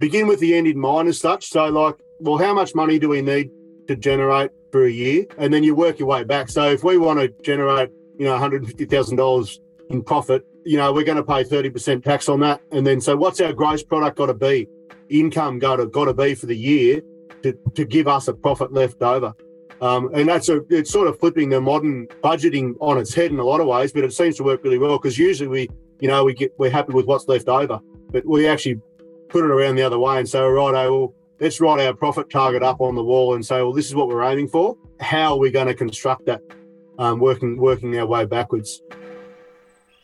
begin with the end in mind as such. So, like, well, how much money do we need to generate for a year? And then you work your way back. So, if we want to generate, you know, $150,000 in profit, you know, we're going to pay 30% tax on that. And then, so what's our gross product got to be? Income got to, got to be for the year to, to give us a profit left over. Um, and that's a, it's sort of flipping the modern budgeting on its head in a lot of ways, but it seems to work really well because usually we, you know, we get, we're happy with what's left over, but we actually put it around the other way and say, right, well, let's write our profit target up on the wall and say, well, this is what we're aiming for. How are we going to construct that? Um, working working our way backwards.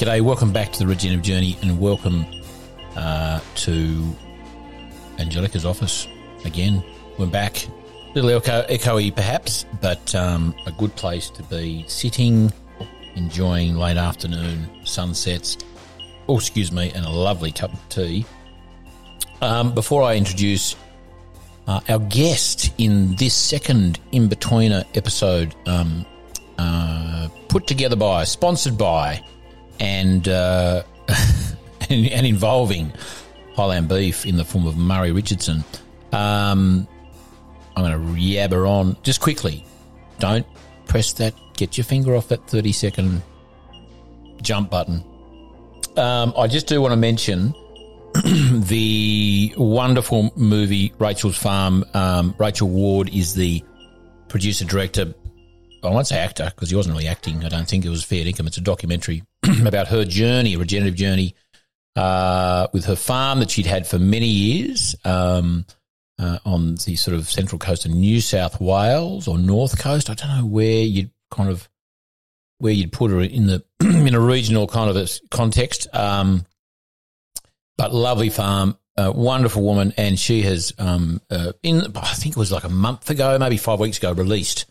G'day, welcome back to the Regenerative Journey and welcome uh, to Angelica's office again. We're back. A little echo, echoey perhaps, but um, a good place to be sitting, enjoying late afternoon sunsets. Oh, excuse me, and a lovely cup of tea. Um, before I introduce uh, our guest in this second in betweener episode, um, uh, put together by, sponsored by and, uh, and, and involving Highland beef in the form of Murray Richardson. Um, I'm going to yabber on just quickly. Don't press that. Get your finger off that 30 second jump button. Um, I just do want to mention the wonderful movie Rachel's Farm. Um, Rachel Ward is the producer director. I won't say actor because he wasn't really acting. I don't think it was fair income. It's a documentary about her journey, a regenerative journey uh, with her farm that she'd had for many years um, uh, on the sort of central coast of New South Wales or North Coast. I don't know where you'd kind of where you'd put her in the in a regional kind of context. Um, but lovely farm, wonderful woman, and she has um, uh, in I think it was like a month ago, maybe five weeks ago, released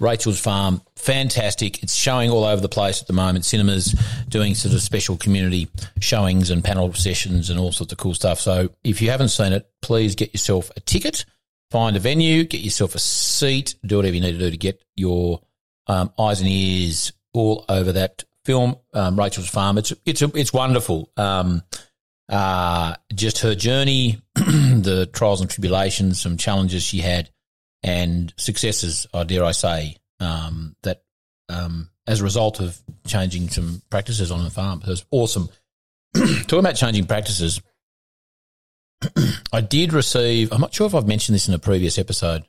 Rachel's Farm, fantastic. It's showing all over the place at the moment. Cinemas doing sort of special community showings and panel sessions and all sorts of cool stuff. So if you haven't seen it, please get yourself a ticket, find a venue, get yourself a seat, do whatever you need to do to get your um, eyes and ears all over that film, um, Rachel's Farm. It's it's it's wonderful. Um, uh, just her journey, the trials and tribulations, some challenges she had and successes, I dare I say, um, that um, as a result of changing some practices on the farm. It was awesome. Talking about changing practices, I did receive, I'm not sure if I've mentioned this in a previous episode,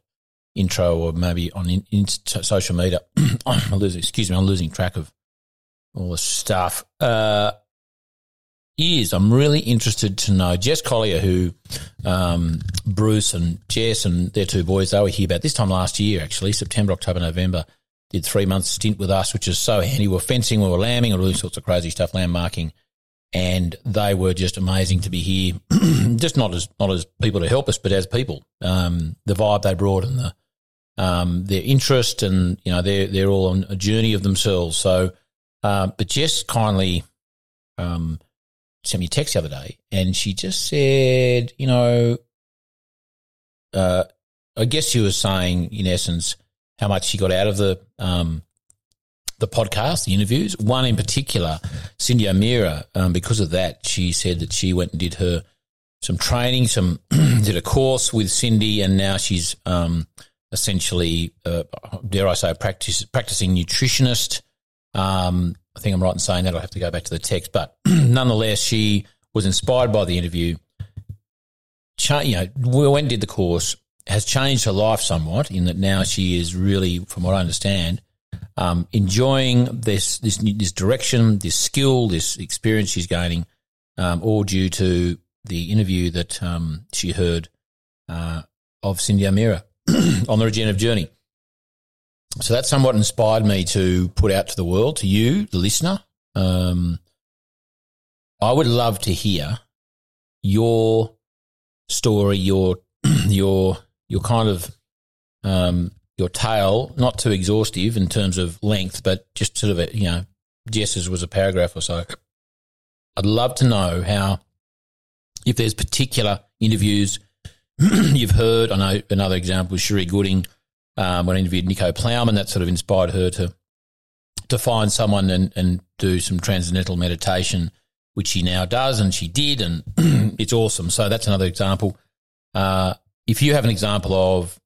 intro, or maybe on in, in social media. I'm losing, excuse me, I'm losing track of all the stuff. Uh, is I'm really interested to know Jess Collier, who um, Bruce and Jess and their two boys, they were here about this time last year, actually, September, October, November. Did three months stint with us, which is so handy. We were fencing, we were lambing, all sorts of crazy stuff, land marking, and they were just amazing to be here. just not as not as people to help us, but as people. Um, the vibe they brought and the um, their interest, and you know, they're they're all on a journey of themselves. So, uh, but Jess kindly. Um, sent me a text the other day, and she just said, you know, uh, I guess she was saying, in essence, how much she got out of the um, the podcast, the interviews. One in particular, Cyndi O'Meara, um, because of that, she said that she went and did her some training, some did a course with Cyndi, and now she's um, essentially, uh, dare I say, practice, practicing nutritionist. Um, I think I'm right in saying that. I'll have to go back to the text, but nonetheless, she was inspired by the interview. You know, we went did the course, has changed her life somewhat in that now she is really, from what I understand, um, enjoying this this this direction, this skill, this experience she's gaining, um, all due to the interview that um, she heard uh, of Cyndi O'Meara on the regenerative journey. So that somewhat inspired me to put out to the world, to you, the listener. Um, I would love to hear your story, your your your kind of um, your tale, not too exhaustive in terms of length, but just sort of a, you know, Jess's was a paragraph or so. I'd love to know how, if there's particular interviews you've heard. I know another example was Cherie Gooding um, when I interviewed Nico Plowman. That sort of inspired her to to find someone and, and do some transcendental meditation, which she now does, and she did, and it's awesome. So that's another example. Uh, if you have an example of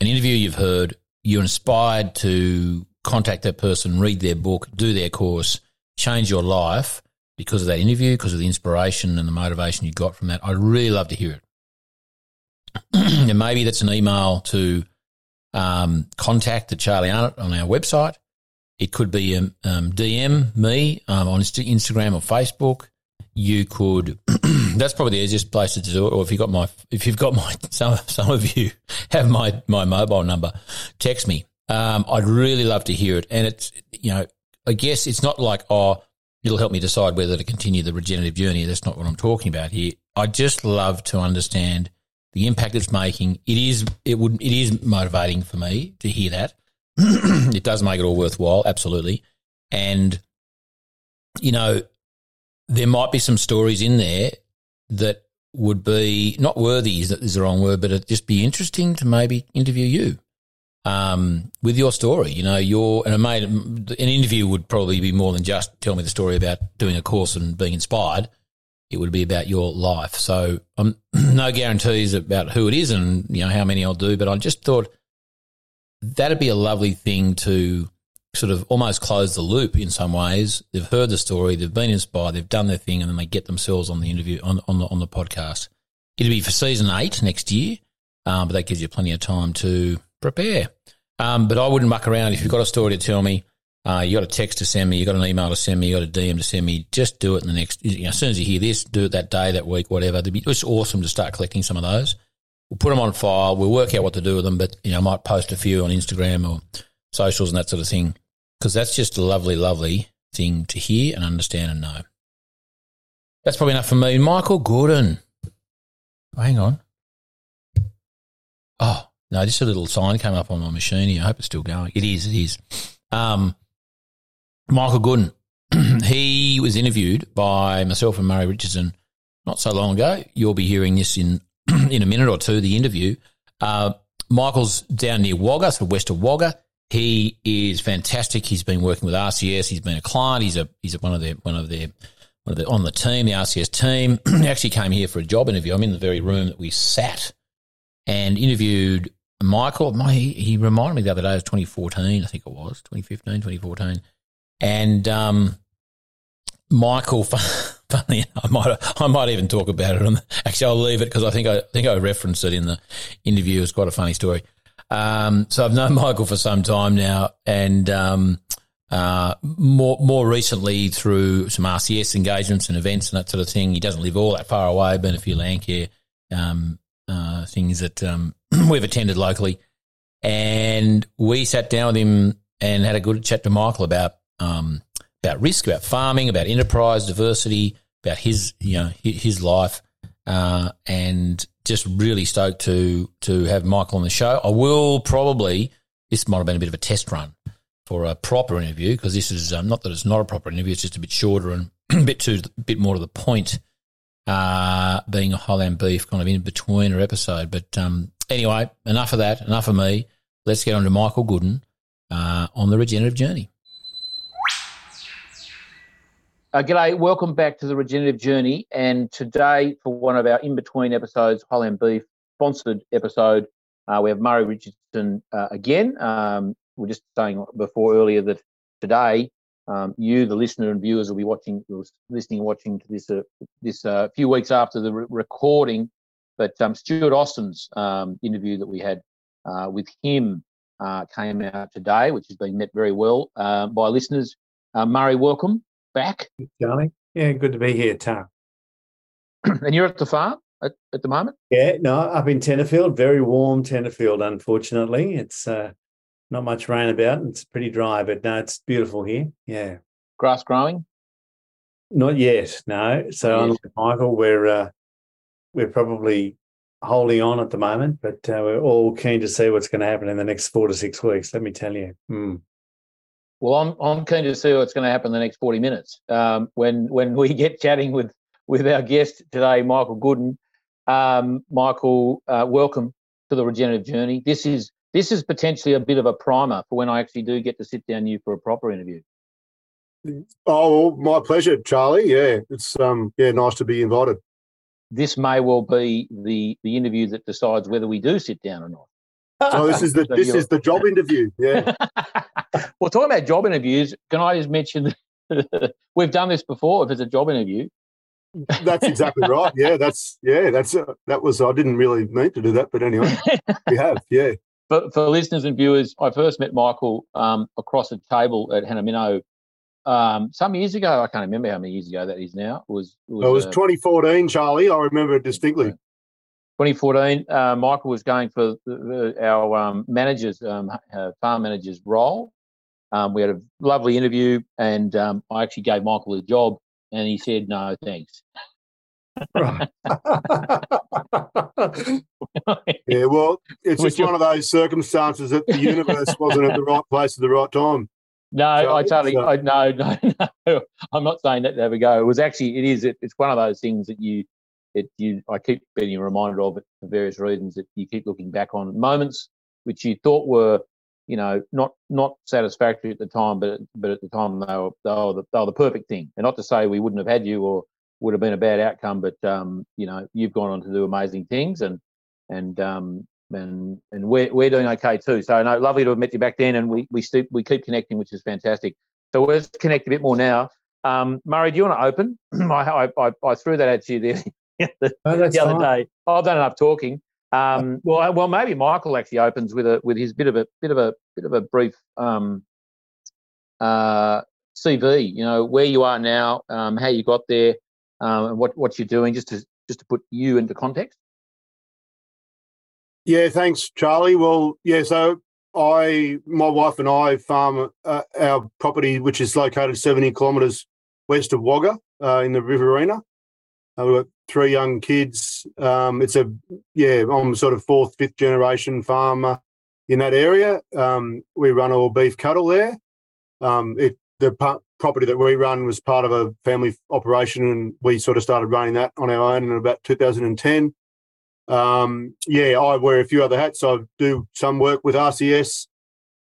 an interview you've heard, you're inspired to contact that person, read their book, do their course, change your life because of that interview, because of the inspiration and the motivation you got from that. I'd really love to hear it. and maybe that's an email to um, contact the Charlie Arnott on our website. It could be um, um DM me um, on Instagram or Facebook. You could. that's probably the easiest place to do it. Or if you've got my, if you've got my, some some of you have my my mobile number, text me. Um, I'd really love to hear it. And it's you know, I guess it's not like oh, it'll help me decide whether to continue the regenerative journey. That's not what I'm talking about here. I just love to understand the impact it's making. It is it would it is motivating for me to hear that. it does make it all worthwhile, absolutely. And you know, there might be some stories in there that would be not worthy is, the wrong word, but it'd just be interesting to maybe interview you um, with your story. You know, your and I made an interview would probably be more than just tell me the story about doing a course and being inspired it would be about your life. So um, no guarantees about who it is and you know how many I'll do, but I just thought that'd be a lovely thing to sort of almost close the loop in some ways. They've heard the story, they've been inspired, they've done their thing, and then they get themselves on the interview on on the on the podcast. It'll be for season eight next year, um, but that gives you plenty of time to prepare. Um, but I wouldn't muck around if you've got a story to tell me. Uh, you got a text to send me, you got an email to send me, you got a DM to send me. Just do it in the next. You know, as soon as you hear this, do it that day, that week, whatever. Be, it's awesome to start collecting some of those. We'll put them on file. We'll work out what to do with them, but you know, I might post a few on Instagram or socials and that sort of thing because that's just a lovely, lovely thing to hear and understand and know. That's probably enough for me. Michael Gooden. Oh, hang on. Oh, no, just a little sign came up on my machine. I hope it's still going. It is, it is. Um, Michael Gooden, he was interviewed by myself and Murray Richardson not so long ago. You'll be hearing this in in a minute or two. The interview. Uh, Michael's down near Wagga, so west of Wagga. He is fantastic. He's been working with RCS. He's been a client. He's a he's a, one of their one of their one of the, on the team, the RCS team. he actually came here for a job interview. I'm in the very room that we sat and interviewed Michael. My, he, he reminded me the other day of 2014, I think it was 2015, 2014 and um, Michael, funny, I might I might even talk about it. On the, actually, I'll leave it because I think I, think I referenced it in the interview. It's quite a funny story. Um, so I've known Michael for some time now, and um, uh, more more recently through some RCS engagements and events and that sort of thing. He doesn't live all that far away, but a few land care um, uh, things that um, we've attended locally, and we sat down with him and had a good chat to Michael about um, about risk, about farming, about enterprise diversity, about his you know his life, uh, and just really stoked to to have Michael on the show. I will probably this might have been a bit of a test run for a proper interview because this is um, not that it's not a proper interview; it's just a bit shorter and a bit too bit more to the point. Uh, being a Highland beef kind of in between or episode, but um, anyway, enough of that. Enough of me. Let's get on to Michael Gooden uh, on the regenerative journey. Uh, g'day, welcome back to the Regenerative Journey. And today, for one of our in between episodes, Highland Beef sponsored episode, uh, we have Murray Richardson uh, again. Um, we are just saying before earlier that today um, you, the listener and viewers, will be watching, listening, watching to this uh, this uh, few weeks after the re- recording. But um, Stuart Austin's um, interview that we had uh, with him uh, came out today, which has been met very well uh, by listeners. Murray, welcome back. Charlie. Yeah, good to be here, Tom. and you're at the farm at, at the moment? Yeah, no, up in Tenterfield, very warm Tenterfield, unfortunately. It's uh, not much rain about. It's pretty dry, but no, it's beautiful here. Yeah. Grass growing? Not yet, no. So, yes. Michael, we're uh, we're probably holding on at the moment, but uh, we're all keen to see what's going to happen in the next four to six weeks. Let me tell you. Mm. Well, I'm I'm keen to see what's going to happen in the next 40 minutes um, when when we get chatting with with our guest today, Michael Gooden. Um, Michael, uh, welcome to the regenerative journey. This is this is potentially a bit of a primer for when I actually do get to sit down you for a proper interview. Oh, my pleasure, Charlie. Yeah, it's um, yeah, nice to be invited. This may well be the the interview that decides whether we do sit down or not. So this is the so this is the job interview. Yeah. well, talking about job interviews, can I just mention we've done this before? If it's a job interview, that's exactly right. Yeah, that's yeah, that's uh, that was. I didn't really mean to do that, but anyway, we have. Yeah. But for listeners and viewers, I first met Michael um, across a table at Hannah um, some years ago. I can't remember how many years ago that is now. It was it was, it was uh, 2014, Charlie. I remember it distinctly. 2014, uh, Michael was going for the, the, our um, manager's um, uh, farm manager's role. Um, we had a lovely interview, and um, I actually gave Michael a job, and he said no, thanks. Right. yeah, well, it's just one of those circumstances that the universe wasn't at the right place at the right time. No, so, I totally, so. I, no, no, no. I'm not saying that to have a go. It was actually, it is, it, it's one of those things that you, it, you, I keep being reminded of it for various reasons that you keep looking back on moments which you thought were, you know, not not satisfactory at the time, but but at the time they were they were the, they were the perfect thing. And not to say we wouldn't have had you or would have been a bad outcome, but um, you know, you've gone on to do amazing things, and and um, and and we're we're doing okay too. So no, lovely to have met you back then, and we we st- we keep connecting, which is fantastic. So let's connect a bit more now. Um, Murray, do you want to open? I, I, I threw that at you the, the, oh, the other fine. day. I've done enough talking. Um, well, well, maybe Michael actually opens with a with his bit of a bit of a bit of a brief um, uh, CV. You know where you are now, um, how you got there, um, and what what you're doing, just to just to put you into context. Yeah, thanks, Charlie. Well, yeah, so I, my wife and I farm uh, our property, which is located 70 kilometres west of Wagga uh, in the Riverina. Uh, we've got three young kids. Um, it's a, yeah, I'm sort of fourth, fifth generation farmer in that area. Um, we run all beef cattle there. Um, it, the property that we run was part of a family operation, and we sort of started running that on our own in about 2010. Um, yeah, I wear a few other hats. I do some work with RCS.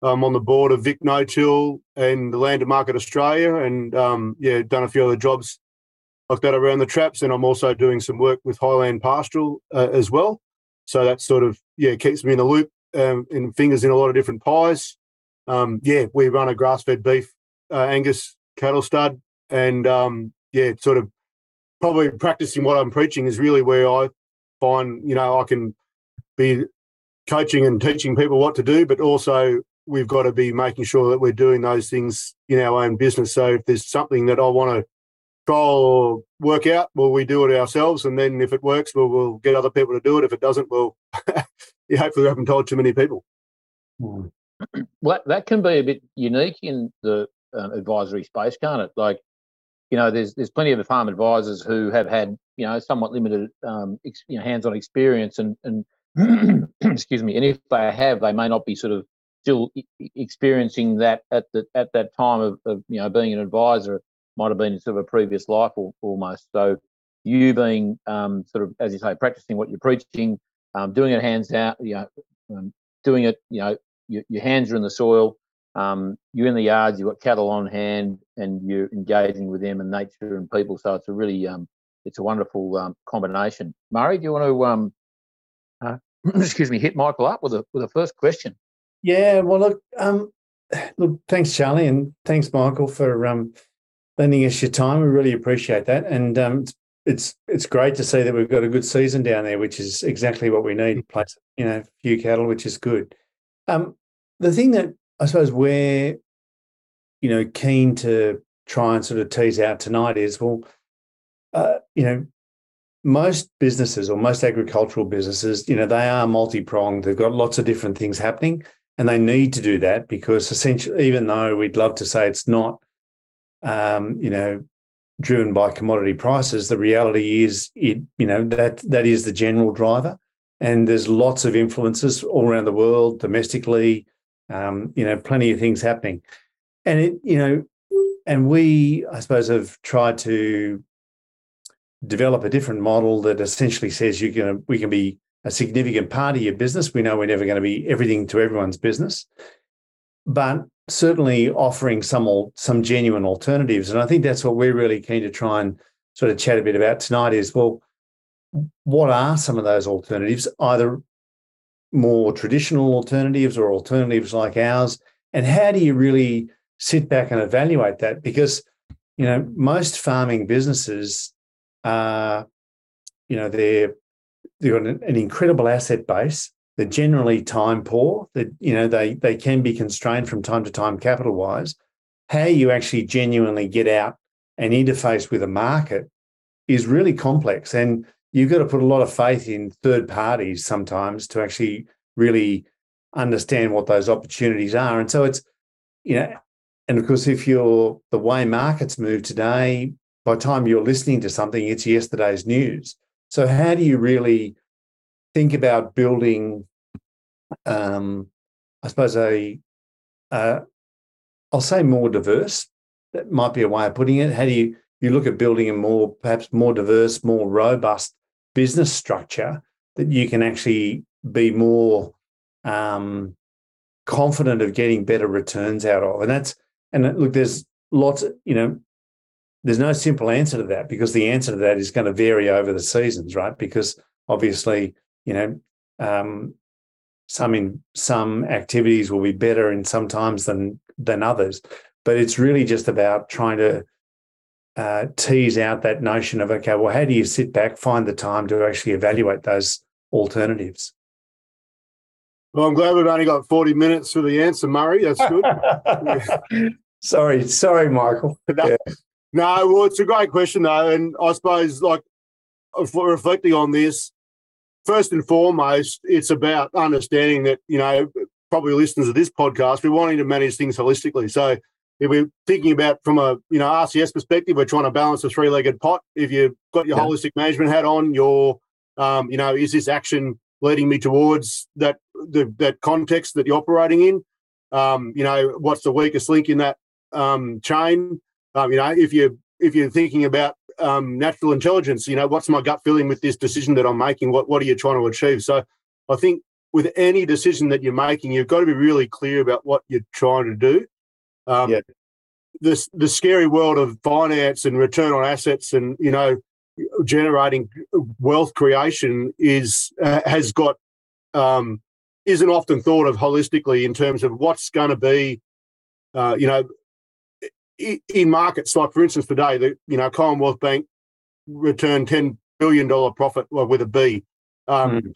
I'm on the board of Vic No Till and the Land to Market Australia, and um, yeah, done a few other jobs like that around the traps. And I'm also doing some work with Highland Pastoral uh, as well. So that sort of yeah keeps me in the loop um, and fingers in a lot of different pies. Um, yeah, we run a grass-fed beef uh, Angus cattle stud, and um, yeah, sort of probably practicing what I'm preaching is really where I find you know I can be coaching and teaching people what to do, but also we've got to be making sure that we're doing those things in our own business. So if there's something that I want to try or work out, well, we do it ourselves, and then if it works, we'll, we'll get other people to do it. If it doesn't, well, yeah, hopefully we haven't told too many people. Hmm. Well, that can be a bit unique in the um, advisory space, can't it? Like, you know, there's there's plenty of farm advisors who have had you know somewhat limited um, ex, you know, hands-on experience, and and excuse me, and if they have, they may not be sort of still experiencing that at the at that time of, of you know being an advisor might have been sort of a previous life or, almost. So you being um, sort of as you say practicing what you're preaching, um, doing it hands down, you know, um, doing it, you know, your, your hands are in the soil, um, you're in the yards, you've got cattle on hand, and you're engaging with them and nature and people. So it's a really, um, it's a wonderful um, combination. Murray, do you want to, um, uh, excuse me, hit Michael up with a with a first question? Yeah, well, look, um, look, thanks, Charlie, and thanks, Michael, for lending us your time. We really appreciate that, and um, it's, it's it's great to see that we've got a good season down there, which is exactly what we need. Place, you know, few cattle, which is good. Um, the thing that I suppose we're, you know, keen to try and sort of tease out tonight is, well, uh, you know, most businesses or most agricultural businesses, you know, they are multi-pronged. They've got lots of different things happening, and they need to do that because essentially, even though we'd love to say it's not, um, you know, driven by commodity prices, the reality is it, you know, that that is the general driver, and there's lots of influences all around the world, domestically, um, you know, plenty of things happening, and it, you know, and we, I suppose, have tried to develop a different model that essentially says you can we can be a significant part of your business. We know we're never going to be everything to everyone's business, but certainly offering some some genuine alternatives. And I think that's what we're really keen to try and sort of chat a bit about tonight. Is well, what are some of those alternatives? Either more traditional alternatives or alternatives like ours, and how do you really sit back and evaluate that? Because you know most farming businesses are, you know, they're they've got an, an, incredible asset base. They're generally time poor. That you know they they can be constrained from time to time capital wise. How you actually genuinely get out and interface with a market is really complex, and you've got to put a lot of faith in third parties sometimes to actually really understand what those opportunities are. And so it's you know, and of course, if you're the way markets move today, by the time you're listening to something, it's yesterday's news. So, how do you really think about building, um, I suppose, a, uh, I'll say more diverse, that might be a way of putting it. How do you, you look at building a more, perhaps more diverse, more robust business structure that you can actually be more um, confident of getting better returns out of? And that's, and look, there's lots, you know, there's no simple answer to that because the answer to that is going to vary over the seasons, right? Because obviously, you know, um, some in some activities will be better in some times than than others, but it's really just about trying to uh, tease out that notion of okay, well, how do you sit back, find the time to actually evaluate those alternatives? Well, I'm glad we've only got 40 minutes for the answer, Murray. That's good. sorry, sorry, Michael. Yeah. No, well, it's a great question though, and I suppose like reflecting on this, first and foremost, it's about understanding that you know probably listeners of this podcast, we're wanting to manage things holistically. So if we're thinking about from a you know RCS perspective, we're trying to balance a three-legged pot. If you've got your yeah. holistic management hat on, your um, you know, is this action leading me towards that the, that context that you're operating in? Um, you know, what's the weakest link in that um, chain? Um, you know, if you if you're thinking about um, natural intelligence, you know, what's my gut feeling with this decision that I'm making? What what are you trying to achieve? So, I think with any decision that you're making, you've got to be really clear about what you're trying to do. Um, yeah. This the scary world of finance and return on assets, and you know, generating wealth creation is uh, has got um, isn't often thought of holistically in terms of what's going to be, uh, you know, in markets like, for instance, today, the you know Commonwealth Bank returned ten billion dollar profit well, with a B. Um, mm.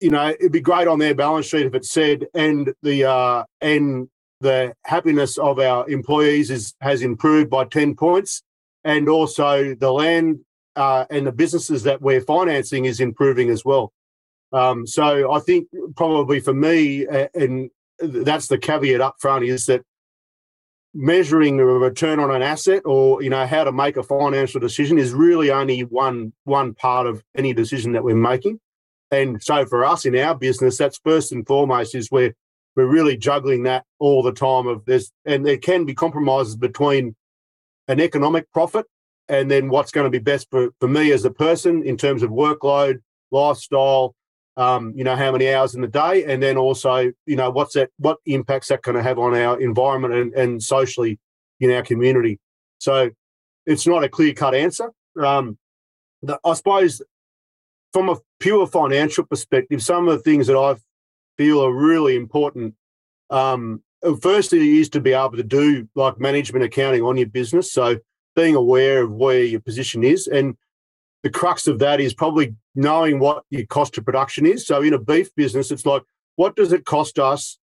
You know, it'd be great on their balance sheet if it said, and the uh, and the happiness of our employees is has improved by ten points, and also the land uh, and the businesses that we're financing is improving as well. Um, so I think probably for me, and that's the caveat up front, is that measuring a return on an asset or you know how to make a financial decision is really only one one part of any decision that we're making. And so for us in our business that's first and foremost is where we're really juggling that all the time of this and there can be compromises between an economic profit and then what's going to be best for, for me as a person in terms of workload lifestyle um, you know, how many hours in the day, and then also, you know, what's that, what impacts that going to have on our environment and, and socially in our community. So it's not a clear cut answer. Um, the, I suppose from a pure financial perspective, some of the things that I feel are really important um, firstly is to be able to do like management accounting on your business. So being aware of where your position is. And the crux of that is probably knowing what your cost of production is. So in a beef business, it's like, what does it cost us?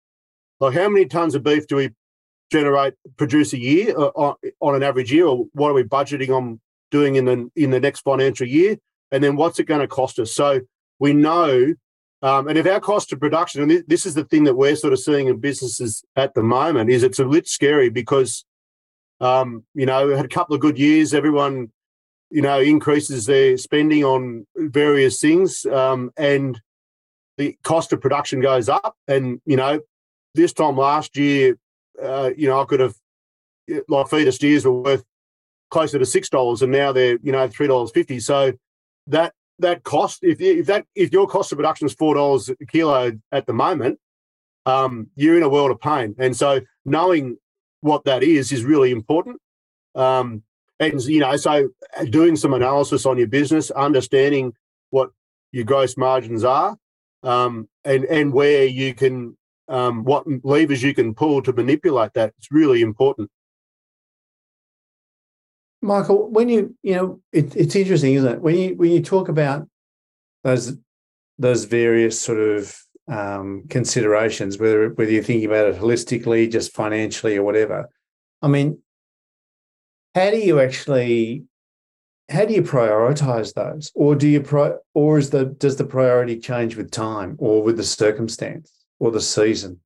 Like, how many tons of beef do we generate, produce a year uh, on an average year, or what are we budgeting on doing in the in the next financial year? And then what's it going to cost us? So we know, um, and if our cost of production, and this is the thing that we're sort of seeing in businesses at the moment, is it's a bit scary because um, you know, we had a couple of good years. Everyone, you know, increases their spending on various things, um, and the cost of production goes up. And you know, this time last year, uh, you know, I could have like feeder steers were worth closer to six dollars, and now they're you know three dollars fifty. So that that cost, if if that if your cost of production is four dollars a kilo at the moment, um, you're in a world of pain. And so knowing what that is is really important. Um, and you know, so doing some analysis on your business, understanding what your gross margins are, um, and and where you can, um, what levers you can pull to manipulate that. It's really important. Michael, when you you know, it, it's interesting, isn't it? When you when you talk about those those various sort of um, considerations, whether whether you're thinking about it holistically, just financially, or whatever. I mean, how do you actually how do you prioritize those, or do you pro, or is the does the priority change with time, or with the circumstance, or the season?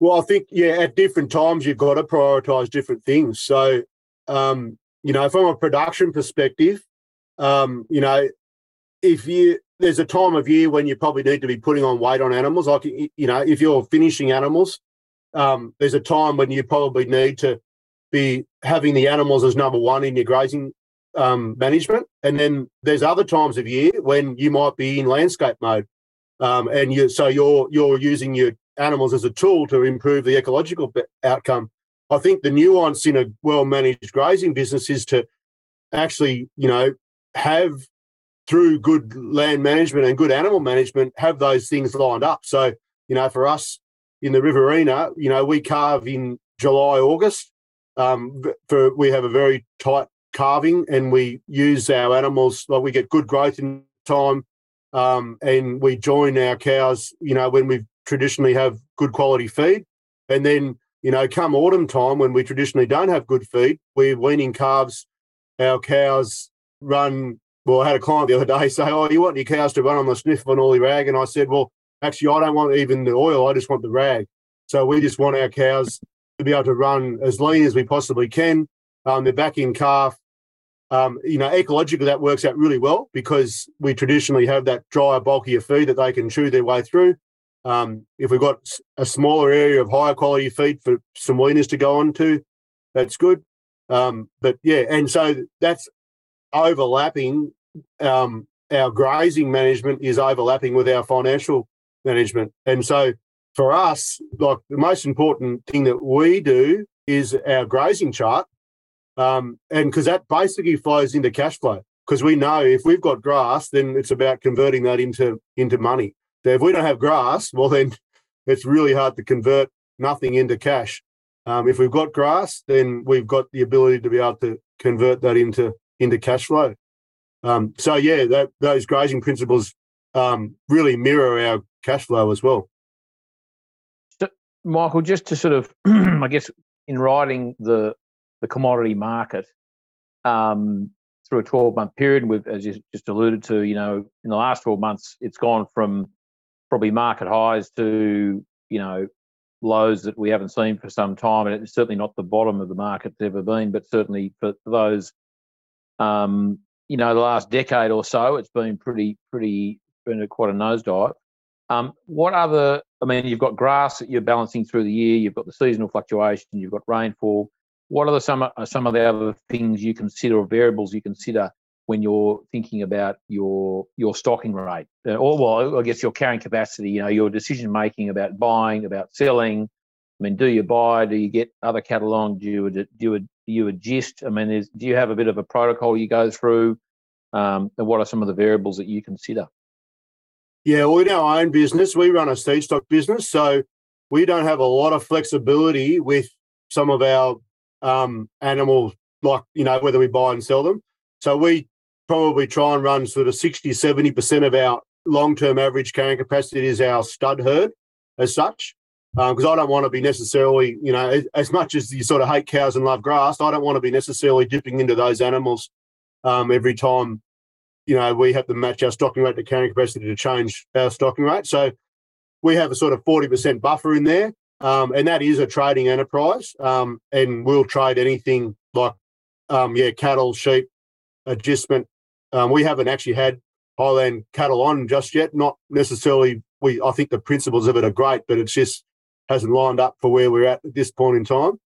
Well, I think yeah, at different times you've got to prioritize different things. So, um, you know, from a production perspective, um, you know, if you there's a time of year when you probably need to be putting on weight on animals. Like you know, if you're finishing animals, um, there's a time when you probably need to be having the animals as number one in your grazing um, management. And then there's other times of year when you might be in landscape mode, um, and you so you're you're using your animals as a tool to improve the ecological outcome. I think the nuance in a well managed grazing business is to actually, you know, have through good land management and good animal management, have those things lined up. So, you know, for us in the Riverina, you know, we calve in July, August. Um, for we have a very tight calving, and we use our animals like we get good growth in time, um, and we join our cows. You know, when we traditionally have good quality feed, and then you know, come autumn time when we traditionally don't have good feed, we're weaning calves. Our cows run well, I had a client the other day say, "Oh, you want your cows to run on the sniff of an oily rag?" And I said, "Well, actually, I don't want even the oil. I just want the rag. So we just want our cows to be able to run as lean as we possibly can. Um, they're back in calf. Um, you know, ecologically that works out really well because we traditionally have that drier, bulkier feed that they can chew their way through. Um, if we've got a smaller area of higher quality feed for some weaners to go on to, that's good. Um, but yeah, and so that's overlapping. Um, our grazing management is overlapping with our financial management, and so for us, like the most important thing that we do is our grazing chart, um, and because that basically flows into cash flow. Because we know if we've got grass, then it's about converting that into into money. So if we don't have grass, well then it's really hard to convert nothing into cash. Um, if we've got grass, then we've got the ability to be able to convert that into into cash flow. Um, so yeah, that, those grazing principles um, really mirror our cash flow as well. Michael, just to sort of, I guess, in riding the the commodity market um, through a twelve month period, with as you just alluded to, you know, in the last twelve months, it's gone from probably market highs to you know lows that we haven't seen for some time, and it's certainly not the bottom of the market ever been, but certainly for those um, you know, the last decade or so, it's been pretty, pretty, been a, quite a nosedive. Um, what other? I mean, you've got grass that you're balancing through the year. You've got the seasonal fluctuation. You've got rainfall. What are the, some some of the other things you consider or variables you consider when you're thinking about your your stocking rate, uh, or well, I guess your carrying capacity. You know, your decision making about buying, about selling. I mean, do you buy? Do you get other cattle on? Do you do you you adjust? I mean, is, do you have a bit of a protocol you go through? Um, and what are some of the variables that you consider? Yeah, in our own business, we run a seed stock business. So we don't have a lot of flexibility with some of our um, animals, like, you know, whether we buy and sell them. So we probably try and run sort of 60, 70% of our long term average carrying capacity is our stud herd as such. Because um, I don't want to be necessarily, you know, as, as, much as you sort of hate cows and love grass, I don't want to be necessarily dipping into those animals um, every time, you know, we have to match our stocking rate to carrying capacity to change our stocking rate. So we have a sort of 40% buffer in there. Um, and that is a trading enterprise. Um, and we'll trade anything like, um, yeah, cattle, sheep, adjustment. Um, we haven't actually had Highland cattle on just yet. Not necessarily. We I think the principles of it are great, but it's just hasn't lined up for where we're at at this point in time.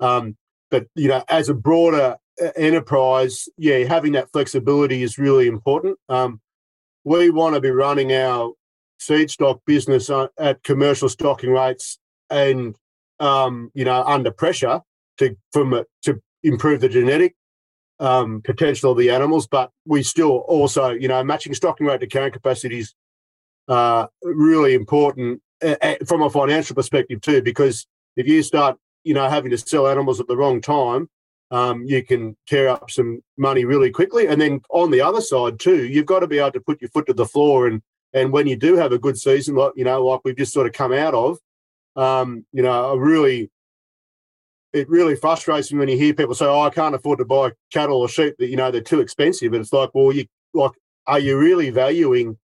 Um, but you know, as a broader enterprise, yeah, having that flexibility is really important. Um, we want to be running our seed stock business uh, at commercial stocking rates and um, you know under pressure to from to improve the genetic um, potential of the animals, but we still also, you know, matching stocking rate to carrying capacity is uh, really important from a financial perspective too, because if you start, you know, having to sell animals at the wrong time, um, you can tear up some money really quickly. And then on the other side too, you've got to be able to put your foot to the floor and and when you do have a good season, like you know, like we've just sort of come out of, um, you know, a really it really frustrates me when you hear people say, "Oh, I can't afford to buy cattle or sheep that you know they're too expensive." And it's like, well, you like, are you really valuing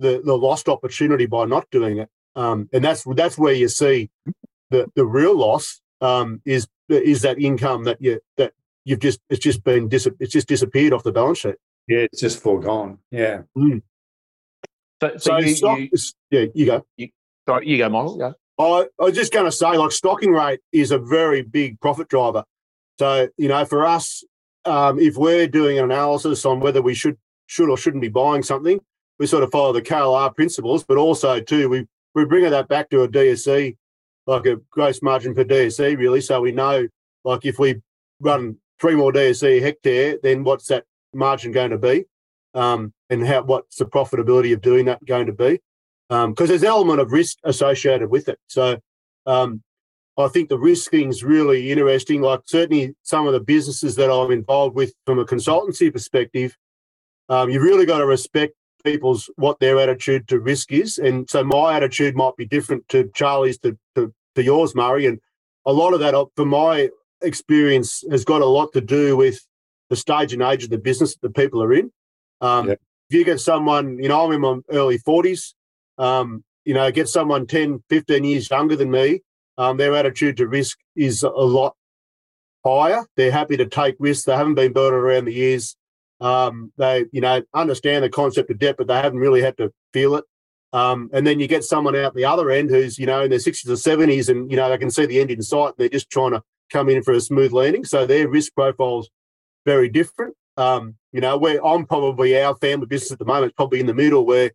the the lost opportunity by not doing it? Um, and that's that's where you see the the real loss um, is is that income that you that you've just it's just been dis- it's just disappeared off the balance sheet. Yeah, it's just foregone. Yeah. Mm. So, so, so you, stock, you, yeah, you go. You, sorry, you go, Michael. Yeah. I, I was just going to say, like, stocking rate is a very big profit driver. So, you know, for us, um, if we're doing an analysis on whether we should should or shouldn't be buying something, we sort of follow the KLR principles, but also too we we bring that back to a DSE, like a gross margin per DSE, really. So we know, like, if we run three more DSE a hectare, then what's that margin going to be, um, and how what's the profitability of doing that going to be? because um, there's an element of risk associated with it. So um, I think the risk thing's really interesting. Like certainly some of the businesses that I'm involved with from a consultancy perspective, um, you've really got to respect people's what their attitude to risk is. And so my attitude might be different to Charlie's to, to, to yours, Murray. And a lot of that, for my experience, has got a lot to do with the stage and age of the business that the people are in. Um, If you get someone, you know, I'm in my early 40s, um, you know, get someone 10, 15 years younger than me, um, their attitude to risk is a lot higher. They're happy to take risks. They haven't been burnt around the years. Um, they, you know, understand the concept of debt, but they haven't really had to feel it. Um, and then you get someone out the other end who's, you know, in their 60s or 70s and, you know, they can see the end in sight and they're just trying to come in for a smooth landing. So their risk profile's very different. Um, you know, where I'm probably our family business at the moment, probably in the middle where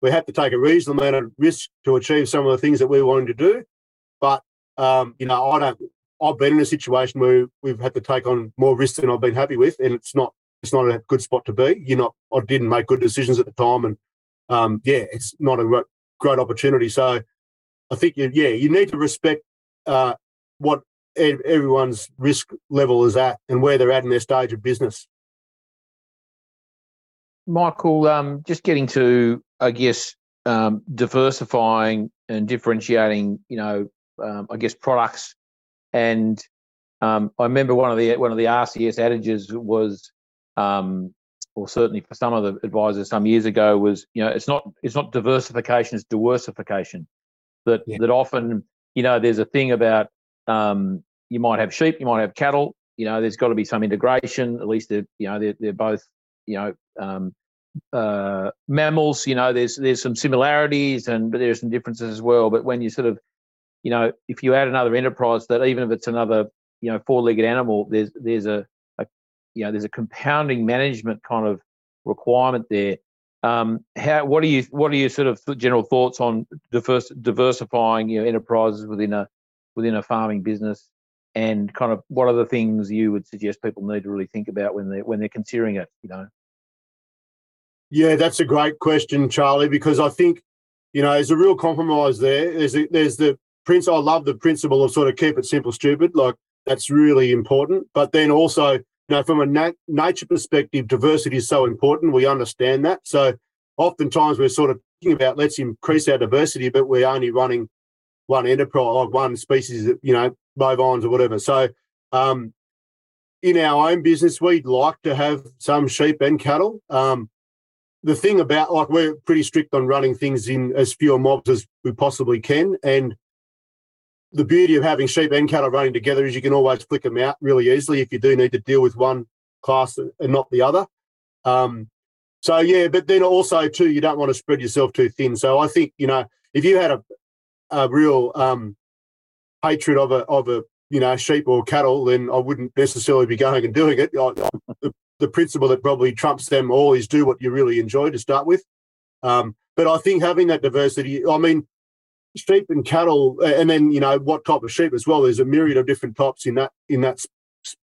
we have to take a reasonable amount of risk to achieve some of the things that we wanted to do. But um, you know, I don't. I've been in a situation where we've had to take on more risk than I've been happy with, and it's not it's not a good spot to be. You're not. I didn't make good decisions at the time, and um, yeah, it's not a great opportunity. So I think you, yeah, you need to respect uh, what everyone's risk level is at and where they're at in their stage of business. Michael, um, just getting to, I guess, um, diversifying and differentiating, you know, um, I guess products. And um, I remember one of the one of the RCS adages was, um, or certainly for some of the advisors some years ago, was you know, it's not it's not diversification, it's diversification. That yeah. that often, you know, there's a thing about um, you might have sheep, you might have cattle. You know, there's got to be some integration. At least they're you know they're, they're both you know um, uh, mammals. You know, there's there's some similarities and but there's some differences as well. But when you sort of, you know, if you add another enterprise, that even if it's another you know four-legged animal, there's there's a, a you know there's a compounding management kind of requirement there. Um, how what are you what are your sort of general thoughts on diverse, diversifying your know, enterprises within a within a farming business? and kind of what are the things you would suggest people need to really think about when they when they're considering it you know yeah that's a great question charlie because i think you know there's a real compromise there there's a, there's the Prince, I love the principle of sort of keep it simple, stupid. Like that's really important. But then also, know, from a nat- nature perspective, diversity is so important. We understand that. So oftentimes we're sort of thinking about let's increase our diversity, but we're only running one enterprise, like one species, you know, bovines or whatever. So um, in our own business, we'd like to have some sheep and cattle. Um, the thing about like we're pretty strict on running things in as few mobs as we possibly can, and the beauty of having sheep and cattle running together is you can always flick them out really easily if you do need to deal with one class and not the other. Um, so yeah, but then also too, you don't want to spread yourself too thin. So I think you know if you had a a real um, hatred of a of a you know sheep or cattle, then I wouldn't necessarily be going and doing it. the, the principle that probably trumps them all is do what you really enjoy to start with. Um, but I think having that diversity, I mean, sheep and cattle, and then you know what type of sheep as well. There's a myriad of different types in that in that.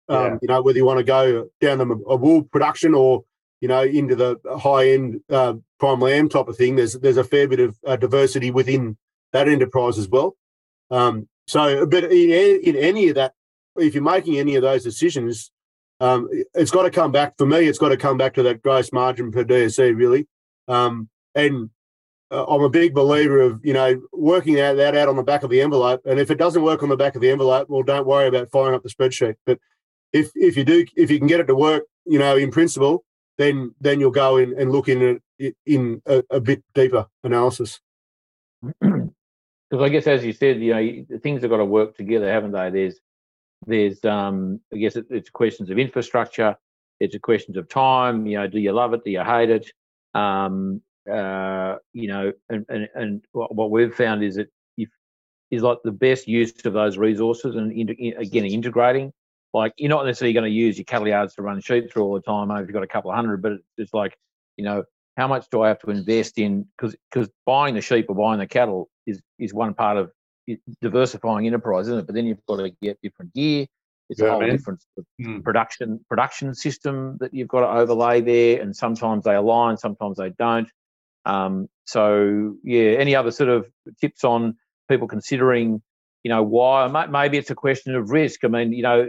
Um, yeah. You know whether you want to go down the a wool production or you know into the high end uh, prime lamb type of thing. There's there's a fair bit of uh, diversity within that enterprise as well. Um, so, but in, in any of that, if you're making any of those decisions, um, it's got to come back for me. It's got to come back to that gross margin per DSE, really. Um, and I'm a big believer of you know working out that out on the back of the envelope. And if it doesn't work on the back of the envelope, well, don't worry about firing up the spreadsheet. But if if you do, if you can get it to work, you know, in principle, then then you'll go in and look in it in a, a bit deeper analysis. because I guess as you said, you know, things have got to work together, haven't they? There's there's um, I guess it, it's questions of infrastructure, it's a questions of time. You know, do you love it? Do you hate it? Um, uh, you know, and and, and what we've found is that if is like the best use of those resources and in, again integrating. Like you're not necessarily going to use your cattle yards to run sheep through all the time. If you've got a couple of hundred, but it's like you know how much do I have to invest in? Because because buying the sheep or buying the cattle is is one part of diversifying enterprise, isn't it? But then you've got to get different gear. It's yeah, a whole man. different mm. production production system that you've got to overlay there, and sometimes they align, sometimes they don't. Um, so yeah, any other sort of tips on people considering, you know, why? Maybe it's a question of risk. I mean, you know,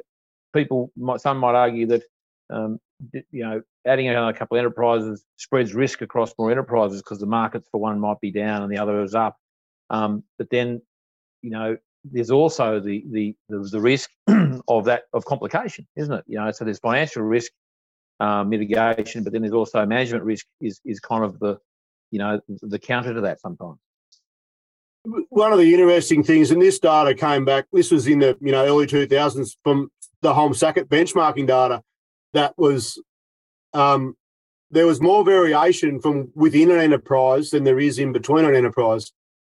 people might some might argue that um, you know, adding a couple of enterprises spreads risk across more enterprises because the markets for one might be down and the other is up. Um, but then, you know, there's also the the the, the risk of that of complication, isn't it? You know, so there's financial risk uh, mitigation, but then there's also management risk is is kind of the you know the counter to that sometimes. One of the interesting things, and this data came back. This was in the you know early 2000s from the Holmes Sackett benchmarking data that was um, there was more variation from within an enterprise than there is in between an enterprise.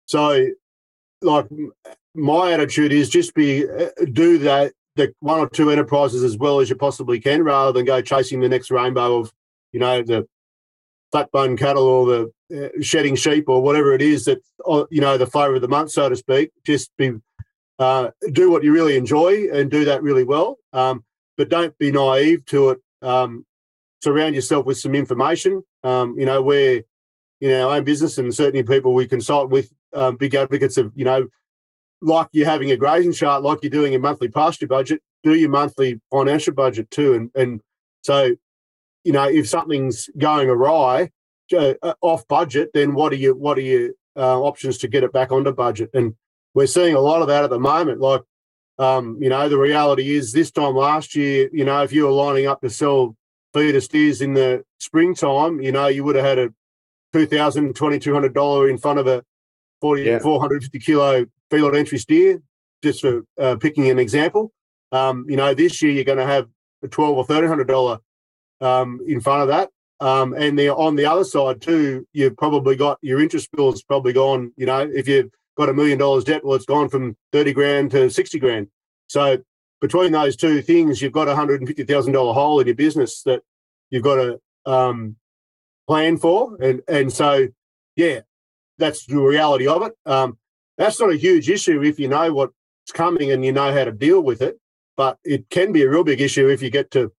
So, like my attitude is just be uh, do that the one or two enterprises as well as you possibly can, rather than go chasing the next rainbow of you know the flat bone cattle or the uh, shedding sheep or whatever it is that uh, you know the flavour of the month, so to speak. Just be uh, do what you really enjoy and do that really well. Um, but don't be naive to it. Um, surround yourself with some information. Um, you know, we're in our own business and certainly people we consult with, um, big advocates of, you know, like you're having a grazing chart, like you're doing a monthly pasture budget, do your monthly financial budget too. And and so, you know, if something's going awry, uh, off budget, then what are you what are your uh, options to get it back onto budget? And we're seeing a lot of that at the moment. Like um, you know, the reality is this time last year, you know, if you were lining up to sell feeder steers in the springtime, you know, you would have had a $2,000, $2,200 in front of a 40, yeah. 450 kilo feeder entry steer, just for uh, picking an example. Um, you know, this year you're going to have a 12 or $1,300 um, in front of that. Um, and the, on the other side too, you've probably got your interest bill bill's probably gone, you know, if you've got a million dollars debt. Well, it's gone from 30 grand to 60 grand. So between those two things, you've got a $150,000 hole in your business that you've got to um, plan for. And, and so, yeah, that's the reality of it. Um, that's not a huge issue if you know what's coming and you know how to deal with it. But it can be a real big issue if you get to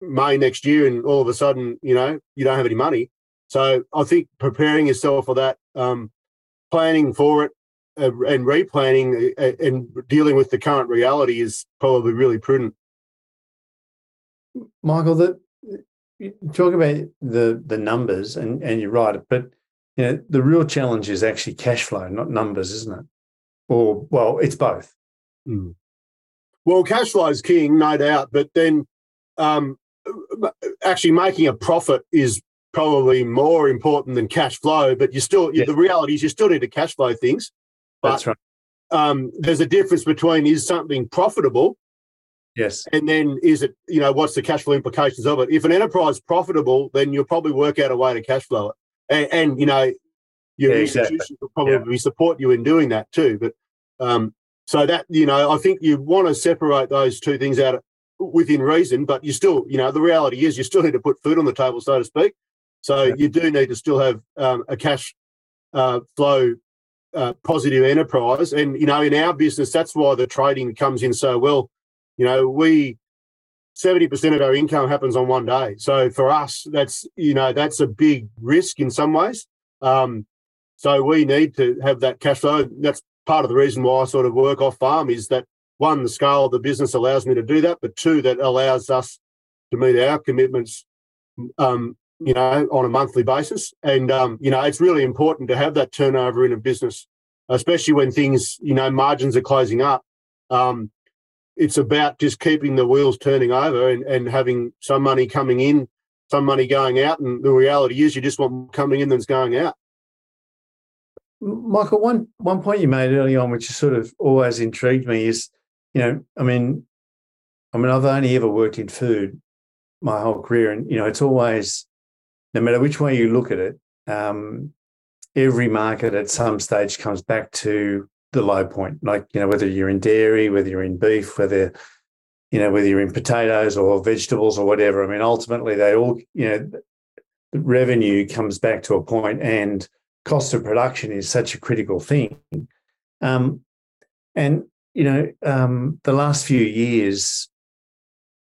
May next year and all of a sudden, you know, you don't have any money. So I think preparing yourself for that, um, planning for it, uh, and replanning uh, and dealing with the current reality is probably really prudent. Michael, the you talk about the the numbers, and and you're right, but you know the real challenge is actually cash flow, not numbers, isn't it? Or well, it's both. Mm. Well, cash flow is king, no doubt, but then um, actually making a profit is probably more important than cash flow. But you still, yes. the reality is, you still need to cash flow things. But, That's right. Um, there's a difference between is something profitable Yes. And then is it, you know, what's the cash flow implications of it? If an enterprise is profitable, then you'll probably work out a way to cash flow it. And, and you know, your yeah, institution exactly. will probably yeah. support you in doing that too. But um, so that, you know, I think you want to separate those two things out within reason, but you still, you know, the reality is you still need to put food on the table, so to speak. So yeah. you do need to still have um, a cash uh, flow uh, positive enterprise. And, you know, in our business, that's why the trading comes in so well you know, we 70% of our income happens on one day. So for us, that's, you know, that's a big risk in some ways. Um, so we need to have that cash flow. That's part of the reason why I sort of work off farm is that one, the scale of the business allows me to do that, but two, that allows us to meet our commitments, um, you know, on a monthly basis. And, um, you know, it's really important to have that turnover in a business, especially when things, you know, margins are closing up. Um, it's about just keeping the wheels turning over and, and having some money coming in, some money going out. And the reality is you just want coming in than's going out. Michael, one one point you made early on, which sort of always intrigued me, is you know, I mean, I mean, I've only ever worked in food my whole career, and you know, it's always, no matter which way you look at it, um, every market at some stage comes back to the low point. Like, you know, whether you're in dairy, whether you're in beef, whether, you know, whether you're in potatoes or vegetables or whatever. I mean, ultimately they all, you know, the revenue comes back to a point and cost of production is such a critical thing. Um, and, you know, um, the last few years,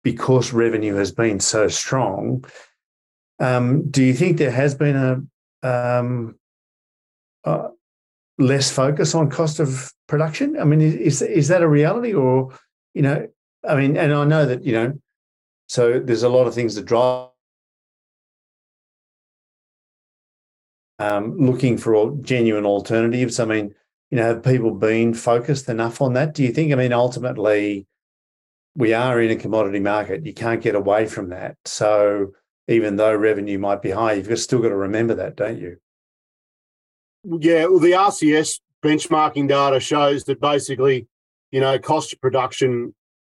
because revenue has been so strong, um, do you think there has been a, um, uh, less focus on cost of production? I mean, is is that a reality, or you know, I mean, and I know that you know, so there's a lot of things that drive. Um, looking for genuine alternatives. I mean, you know, have people been focused enough on that? Do you think? I mean, ultimately, we are in a commodity market. You can't get away from that. So even though revenue might be high, you've still got to remember that, don't you? yeah, well, the RCS benchmarking data shows that basically, you know, cost of production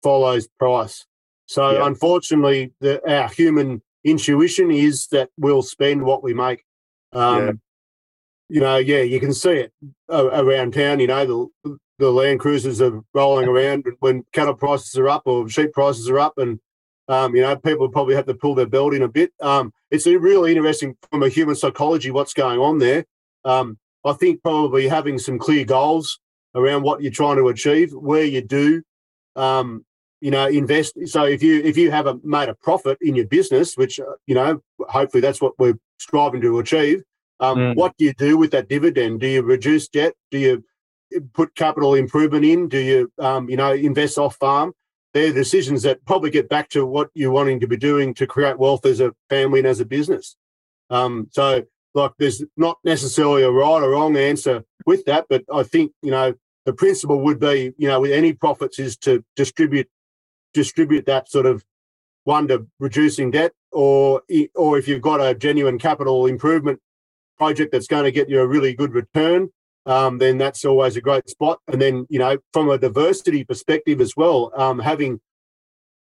follows price. So yeah. unfortunately, the, our human intuition is that we'll spend what we make. Um, yeah. You know, yeah, you can see it around town. You know, the the Land Cruisers are rolling around when cattle prices are up or sheep prices are up, and um, you know, people probably have to pull their belt in a bit. Um, it's really interesting from a human psychology what's going on there. Um, I think probably having some clear goals around what you're trying to achieve, where you do, um, you know, invest. So if you if you have a, made a profit in your business, which uh, you know, hopefully that's what we're striving to achieve. Um, mm. What do you do with that dividend? Do you reduce debt? Do you put capital improvement in? Do you, um, you know, invest off farm? They're decisions that probably get back to what you're wanting to be doing to create wealth as a family and as a business. Um, so like there's not necessarily a right or wrong answer with that, but I think you know the principle would be you know with any profits is to distribute distribute that sort of one to reducing debt, or or if you've got a genuine capital improvement project that's going to get you a really good return, um, then that's always a great spot. And then you know from a diversity perspective as well, um, having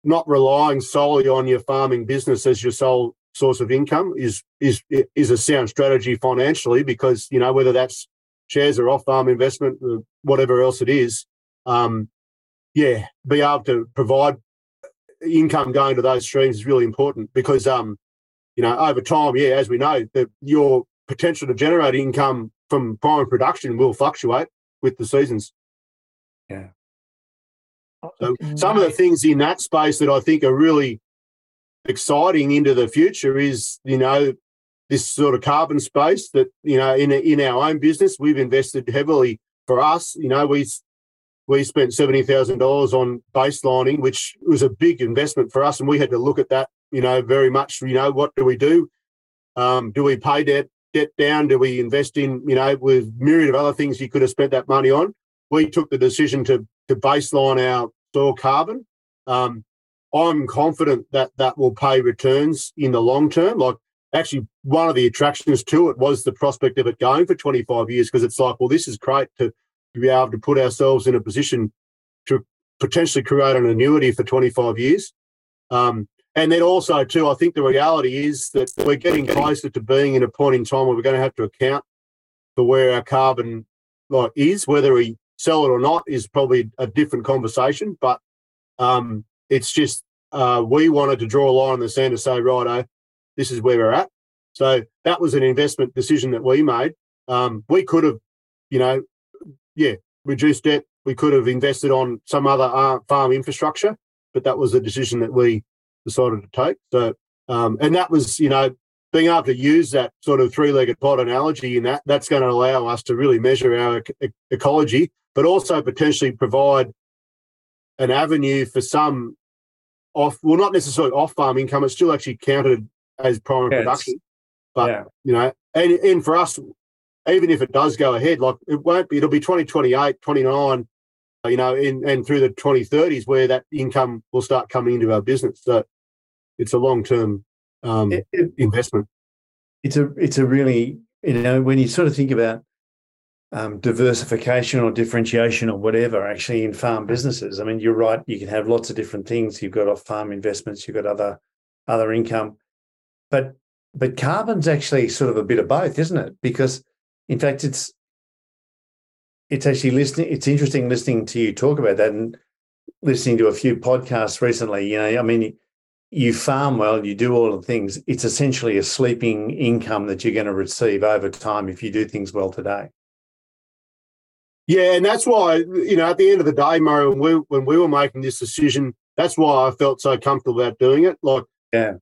not relying solely on your farming business as your sole source of income is is is a sound strategy financially because you know whether that's shares or off farm investment, or whatever else it is. Um, yeah, be able to provide income going to those streams is really important because um, you know over time, yeah, as we know, the, your potential to generate income from primary production will fluctuate with the seasons. Yeah. So some of the things in that space that I think are really exciting into the future is you know this sort of carbon space that you know in in our own business we've invested heavily for us, you know, we we spent seventy thousand dollars on baselining, which was a big investment for us, and we had to look at that, you know, very much. You know, what do we do? Um, do we pay debt debt down? Do we invest in, you know, with myriad of other things you could have spent that money on? We took the decision to to baseline our soil carbon. Um, I'm confident that that will pay returns in the long term. Like actually, one of the attractions to it was the prospect of it going for 25 years because it's like, well, this is great to, to be able to put ourselves in a position to potentially create an annuity for 25 years. Um, and then also, too, I think the reality is that we're getting closer to being in a point in time where we're going to have to account for where our carbon like is, whether we sell it or not is probably a different conversation. But um, it's just uh, we wanted to draw a line in the sand to say, righto, this is where we're at. So that was an investment decision that we made. Um, we could have, you know, yeah, reduced debt. We could have invested on some other uh, farm infrastructure, but that was a decision that we decided to take. So, um, and that was, you know, being able to use that sort of three-legged pot analogy in that, that's going to allow us to really measure our ec- ecology, but also potentially provide an avenue for some off, well, not necessarily off-farm income. It's still actually counted as primary production. But yeah. you know, and and for us, even if it does go ahead, like it won't be. It'll be 2028, 29, you know, in and through the 2030s where that income will start coming into our business. So it's a long-term um, it, it, investment. It's a it's a really you know when you sort of think about um, diversification or differentiation or whatever actually in farm businesses. I mean, you're right. You can have lots of different things. You've got off farm investments. You've got other other income, but but carbon's actually sort of a bit of both, isn't it? Because in fact, it's it's actually listening. It's interesting listening to you talk about that and listening to a few podcasts recently. You know, I mean, you farm well, you do all the things. It's essentially a sleeping income that you're going to receive over time if you do things well today. Yeah, and that's why you know at the end of the day, Murray, when we when we were making this decision, that's why I felt so comfortable about doing it. Like, yeah,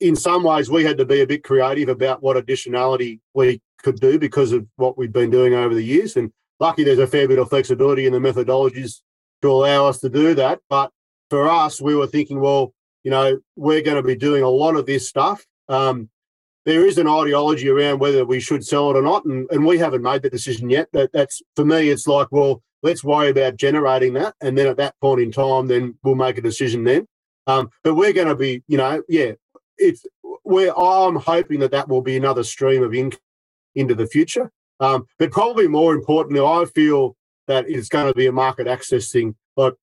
in some ways, we had to be a bit creative about what additionality we could do because of what we've been doing over the years. And lucky, there's a fair bit of flexibility in the methodologies to allow us to do that. But for us, we were thinking, well, you know, we're going to be doing a lot of this stuff. Um, there is an ideology around whether we should sell it or not, and, and we haven't made the decision yet. That that's for me, it's like, well, let's worry about generating that, and then at that point in time, then we'll make a decision then. Um, but we're going to be, you know, yeah, it's where I'm hoping that that will be another stream of income into the future. Um, but probably more importantly, I feel that it's going to be a market access thing. Like,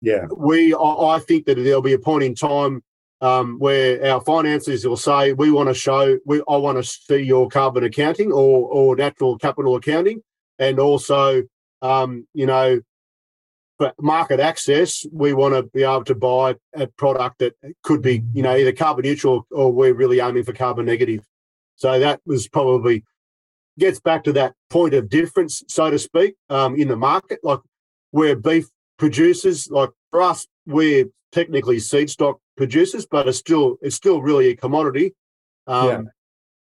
yeah, we, I, I think that there'll be a point in time um, where our finances will say we want to show we I want to see your carbon accounting or or natural capital accounting, and also um, you know for market access, we want to be able to buy a product that could be you know either carbon neutral or we're really aiming for carbon negative. So that was probably gets back to that point of difference, so to speak, um, in the market. Like we're beef producers, like for us, we're technically seed stock producers, but it's still it's still really a commodity. Um, yeah.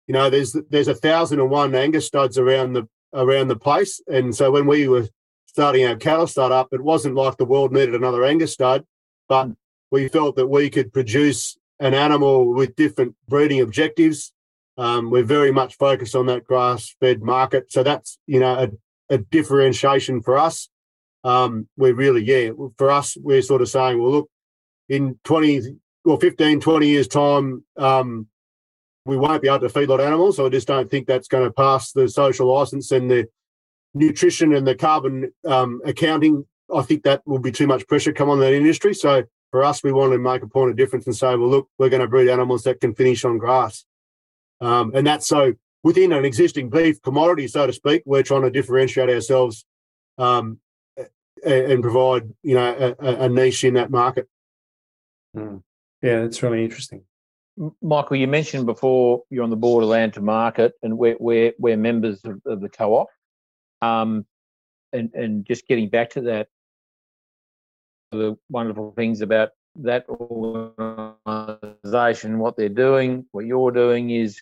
You know, there's there's a thousand and one Angus studs around the around the place, and so when we were starting our cattle startup, it wasn't like the world needed another Angus stud, but we felt that we could produce an animal with different breeding objectives. Um, we're very much focused on that grass-fed market, so that's you know a, a differentiation for us. Um, we're really yeah for us we're sort of saying well look in 20 or 15, 20 years time, um, we won't be able to feedlot animals. So I just don't think that's going to pass the social license and the nutrition and the carbon um, accounting. I think that will be too much pressure come on that industry. So for us, we want to make a point of difference and say, well, look, we're going to breed animals that can finish on grass. Um, and that's so within an existing beef commodity, so to speak, we're trying to differentiate ourselves um, and provide, you know, a, a niche in that market. Mm. Yeah, it's really interesting. Michael, you mentioned before you're on the board of Land to Market, and we're we're, we're members of, of the co-op. Um, and and just getting back to that, the wonderful things about that organisation, what they're doing, what you're doing is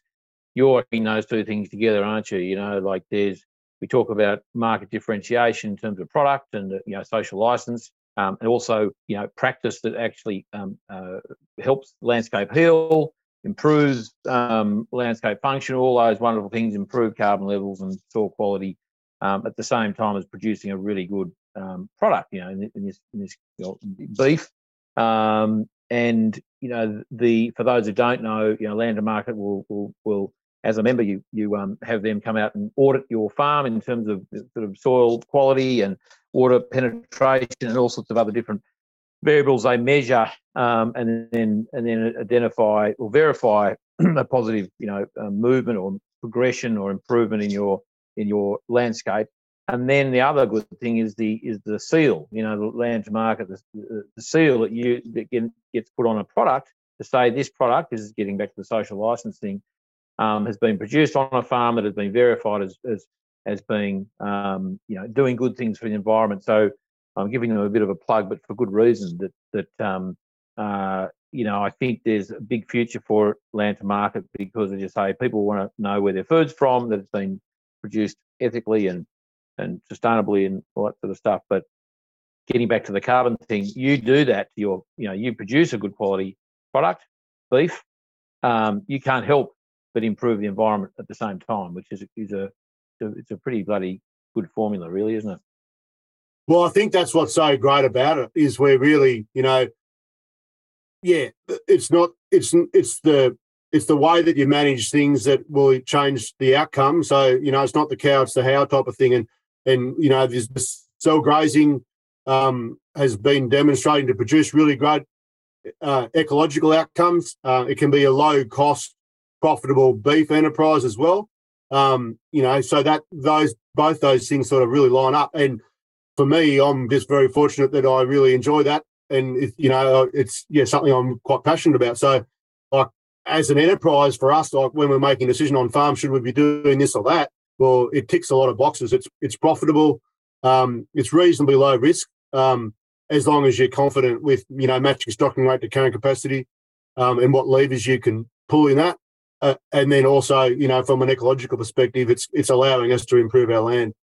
you're working those two things together, aren't you? You know, like there's we talk about market differentiation in terms of product and you know social license, um, and also you know practice that actually um, uh, helps landscape heal, improves um, landscape function, all those wonderful things, improve carbon levels and soil quality, um, at the same time as producing a really good um, product. You know, in, in this, in this you know, beef. Um, and you know, the for those who don't know, you know, Land to Market will will will as a member, you you um, have them come out and audit your farm in terms of sort of soil quality and water penetration and all sorts of other different variables they measure, um, and then and then identify or verify a positive, you know, uh, movement or progression or improvement in your in your landscape. And then the other good thing is the is the seal, you know, the land to market, the, the seal that you that gets put on a product to say this product is getting back to the social licensing um, has been produced on a farm that has been verified as as, as being um, you know doing good things for the environment. So I'm giving them a bit of a plug, but for good reason. That that um, uh, you know I think there's a big future for land to market because as you say, people want to know where their food's from, that it's been produced ethically and and sustainably and all that sort of stuff. But getting back to the carbon thing, you do that to your, you know, you produce a good quality product, beef. Um, you can't help but improve the environment at the same time, which is is a it's a pretty bloody good formula, really, isn't it? Well, I think that's what's so great about it is we're really, you know, yeah, it's not it's it's the it's the way that you manage things that will change the outcome. So you know, it's not the cow, it's the how type of thing. And and you know, this, cell grazing um, has been demonstrating to produce really great uh, ecological outcomes. Uh, it can be a low cost, profitable beef enterprise as well. Um, you know, so that those both those things sort of really line up. And for me, I'm just very fortunate that I really enjoy that, and it, you know, it's yeah something I'm quite passionate about. So, like as an enterprise for us, like when we're making a decision on farm, should we be doing this or that? well, it ticks a lot of boxes. It's it's profitable. Um, it's reasonably low risk um, as long as you're confident with you know matching stocking rate to current capacity um, and what levers you can pull in that. Uh, and then also, you know, from an ecological perspective, it's it's allowing us to improve our land.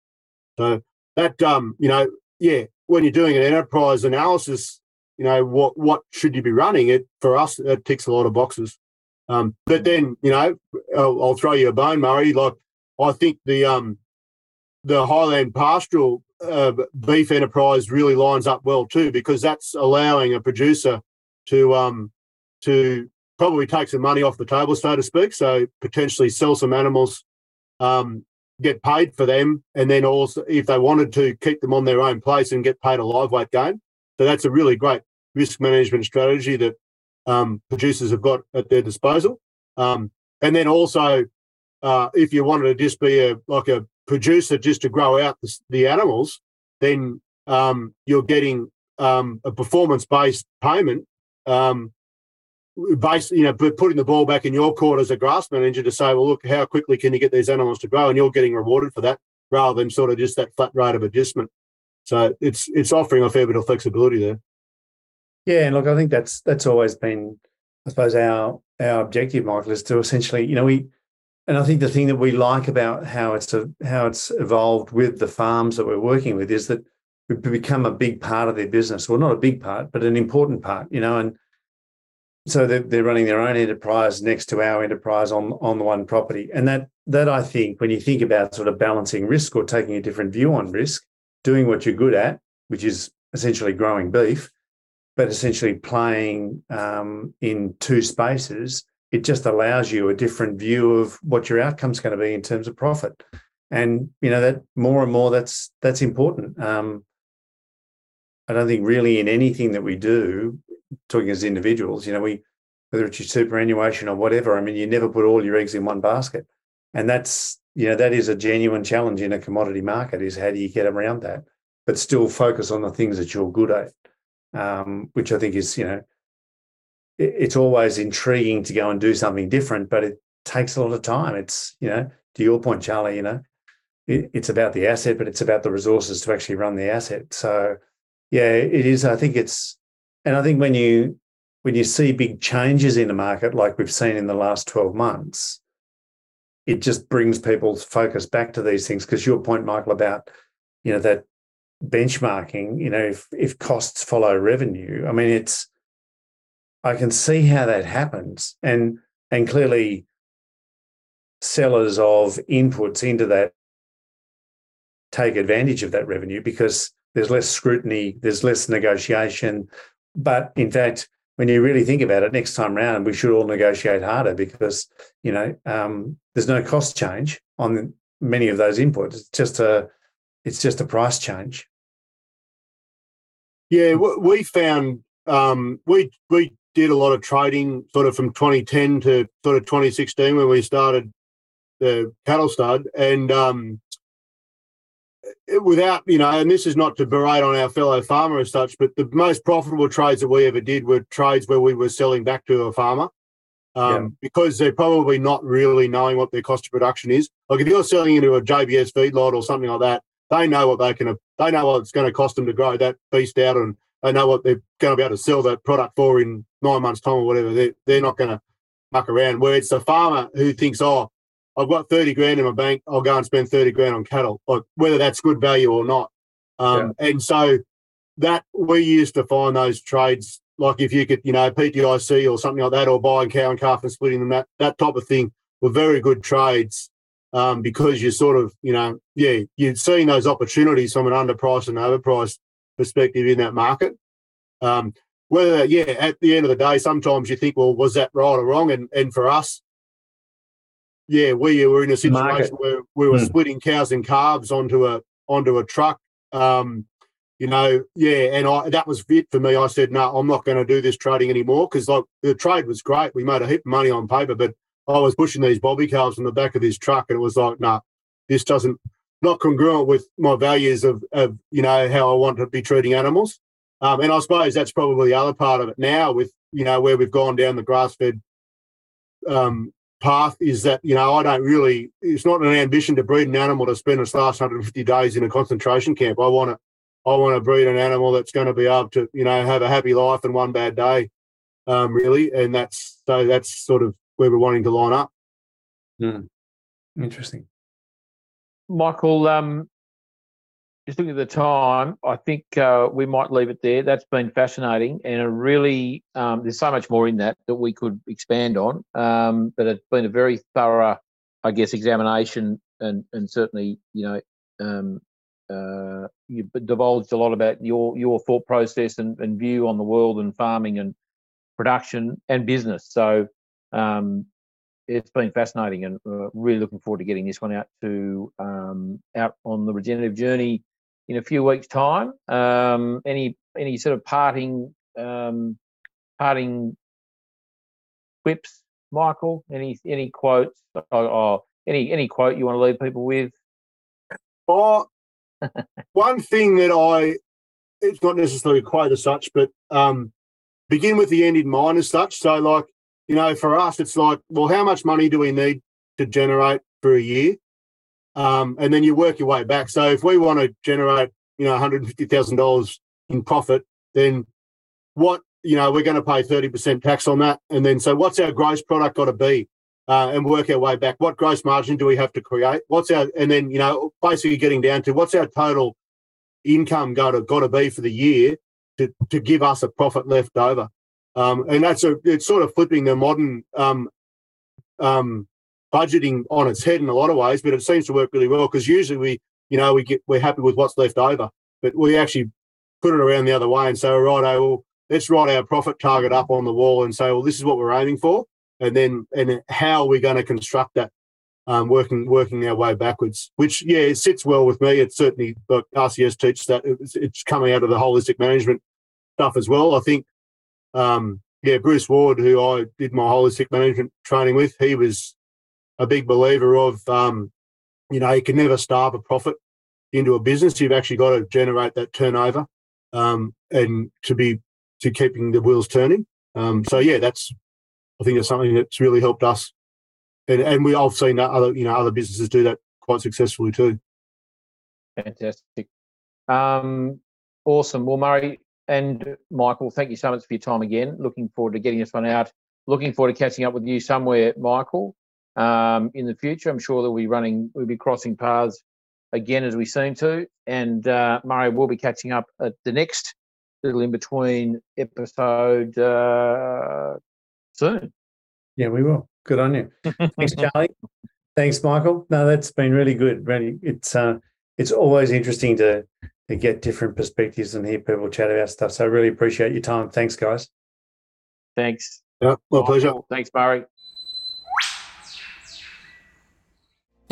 So that um, you know, yeah, when you're doing an enterprise analysis, you know, what what should you be running? It for us, it ticks a lot of boxes. Um, but then, you know, I'll, I'll, throw you a bone, Murray. Like I think the um, the Highland Pastoral uh, beef enterprise really lines up well too, because that's allowing a producer to um, to probably take some money off the table, so to speak. So potentially sell some animals, um, get paid for them, and then also if they wanted to keep them on their own place and get paid a live weight gain. So that's a really great risk management strategy that um, producers have got at their disposal. Um, and then also uh, if you wanted to just be a like a producer just to grow out the, the animals, then um, you're getting um, a performance based payment. Um, based, you know, putting the ball back in your court as a grass manager to say, well, look, how quickly can you get these animals to grow, and you're getting rewarded for that, rather than sort of just that flat rate of adjustment. So it's it's offering a fair bit of flexibility there. Yeah, and look, I think that's that's always been, I suppose, our our objective, Michael, is to essentially, you know, we and I think the thing that we like about how it's a, how it's evolved with the farms that we're working with is that we've become a big part of their business. Well, not a big part, but an important part, you know. And so they're, they're running their own enterprise next to our enterprise on on the one property. And that that I think when you think about sort of balancing risk or taking a different view on risk, doing what you're good at, which is essentially growing beef, but essentially playing um, in two spaces it just allows you a different view of what your outcome's going to be in terms of profit. And you know that more and more that's that's important. Um, I don't think really in anything that we do, talking as individuals, you know, we whether it's your superannuation or whatever, I mean, you never put all your eggs in one basket. And that's, you know, that is a genuine challenge in a commodity market is how do you get around that, but still focus on the things that you're good at, um, which I think is, you know, it's always intriguing to go and do something different, but it takes a lot of time. It's, you know, to your point, Charlie, you know, it, it's about the asset, but it's about the resources to actually run the asset. So, yeah, it is. I think it's, and I think when you, when you see big changes in the market, like we've seen in the last 12 months, it just brings people's focus back to these things. Because your point, Michael, about you know that benchmarking, you know, if if costs follow revenue, I mean, it's I can see how that happens, and and clearly sellers of inputs into that take advantage of that revenue because there's less scrutiny, there's less negotiation. But in fact, when you really think about it, next time round we should all negotiate harder because you know um, there's no cost change on many of those inputs. It's just a it's just a price change. Yeah, we found um, we we did a lot of trading sort of from 2010 to sort of 2016 when we started the cattle stud, and um, without you know, and this is not to berate on our fellow farmer as such, but the most profitable trades that we ever did were trades where we were selling back to a farmer. Um, yeah. Because they're probably not really knowing what their cost of production is. Like if you're selling into a JBS feedlot or something like that, they know what they can. They know what it's going to cost them to grow that beast out, and they know what they're going to be able to sell that product for in nine months' time or whatever. They're they're not going to muck around. Where it's the farmer who thinks, oh, I've got 30 grand in my bank, I'll go and spend 30 grand on cattle, like whether that's good value or not. Um, yeah. And so that we used to find those trades, like if you could, you know, PTIC or something like that, or buying cow and calf and splitting them, that, that type of thing were very good trades um, because you sort of, you know, yeah, you're seeing those opportunities from an underpriced and overpriced perspective in that market. Um, whether, yeah, at the end of the day, sometimes you think, well, was that right or wrong? And, and for us, yeah, we were in a situation Market. where we were mm. splitting cows and calves onto a onto a truck. Um, you know, yeah, and I that was it for me. I said, no, I'm not going to do this trading anymore because like the trade was great. We made a heap of money on paper, but I was pushing these bobby calves in the back of this truck, and it was like, no, nah, this doesn't not congruent with my values of of you know how I want to be treating animals. Um, and I suppose that's probably the other part of it now with you know where we've gone down the grass fed um, path is that you know I don't really. It's not an ambition to breed an animal to spend its last 150 days in a concentration camp. I want to. I want to breed an animal that's going to be able to you know have a happy life and one bad day, um, really. And that's so that's sort of where we're wanting to line up. Mm. Interesting. Michael, um, just looking at the time, I think uh, we might leave it there. That's been fascinating, and a really um, there's so much more in that that we could expand on. Um, but it's been a very thorough, I guess, examination, and and certainly you know um, uh, you divulged a lot about your your thought process and, and view on the world and farming and production and business. So um, it's been fascinating and uh, really looking forward to getting this one out to um, out on the regenerative journey in a few weeks' time. Um, any any sort of parting um, parting quips, Michael? Any any quotes or, or any any quote you want to leave people with? Oh, one thing that I it's not necessarily a quote as such, but um, begin with the end in mind as such. So, like you know, for us, it's like, well, how much money do we need to generate for a year? Um, and then you work your way back. So if we want to generate, you know, one hundred fifty thousand dollars in profit, then what you know we're going to pay thirty percent tax on that, and then so what's our gross product got to be, uh, and work our way back. What gross margin do we have to create? What's our and then you know basically getting down to what's our total income got to got to be for the year to to give us a profit left over. Um, and that's a it's sort of flipping the modern um, um, budgeting on its head in a lot of ways, but it seems to work really well because usually we, you know, we get we're happy with what's left over, but we actually put it around the other way and say, right, oh, well, let's write our profit target up on the wall and say, well, this is what we're aiming for, and then and how are we going to construct that, um, working working our way backwards. Which yeah, it sits well with me. It's certainly like RCS teaches that it's, it's coming out of the holistic management stuff as well. I think. Um, yeah, Bruce Ward, who I did my holistic management training with, he was a big believer of, um, you know, you can never starve a profit into a business. You've actually got to generate that turnover um, and to be to keeping the wheels turning. Um, so yeah, that's I think it's something that's really helped us, and and we I've seen other you know other businesses do that quite successfully too. Fantastic, um, awesome. Well, Murray and Michael, thank you so much for your time again. Looking forward to getting this one out. Looking forward to catching up with you somewhere, Michael. Um, in the future. I'm sure that we'll be running, we'll be crossing paths again as we seem to. And uh, Murray will be catching up at the next little in between episode uh, soon. Yeah, we will. Good on you. Thanks, Charlie. Thanks, Michael. No, that's been really good. Really, it's uh, it's always interesting to to get different perspectives and hear people chat about stuff. So I really appreciate your time. Thanks, guys. Thanks. Yeah, my pleasure. Thanks, Murray.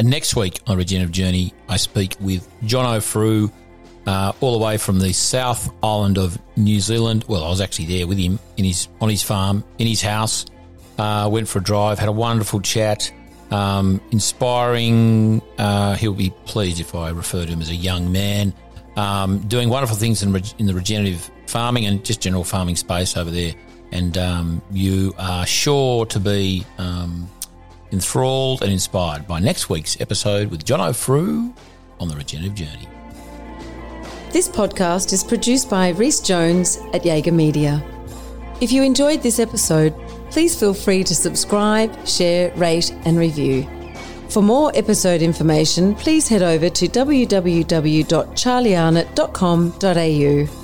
And next week on Regenerative Journey, I speak with John O'Frew, uh, all the way from the South Island of New Zealand. Well, I was actually there with him in his on his farm, in his house. Uh, went for a drive, had a wonderful chat, um, inspiring. Uh, he'll be pleased if I refer to him as a young man, um, doing wonderful things in, in, the regenerative farming and just general farming space over there. And um, you are sure to be um, enthralled and inspired by next week's episode with John O'Frew on the regenerative journey. This podcast is produced by Rhys Jones at Yaga Media. If you enjoyed this episode, please feel free to subscribe, share, rate, and review. For more episode information, please head over to www.charliearnott.com.au.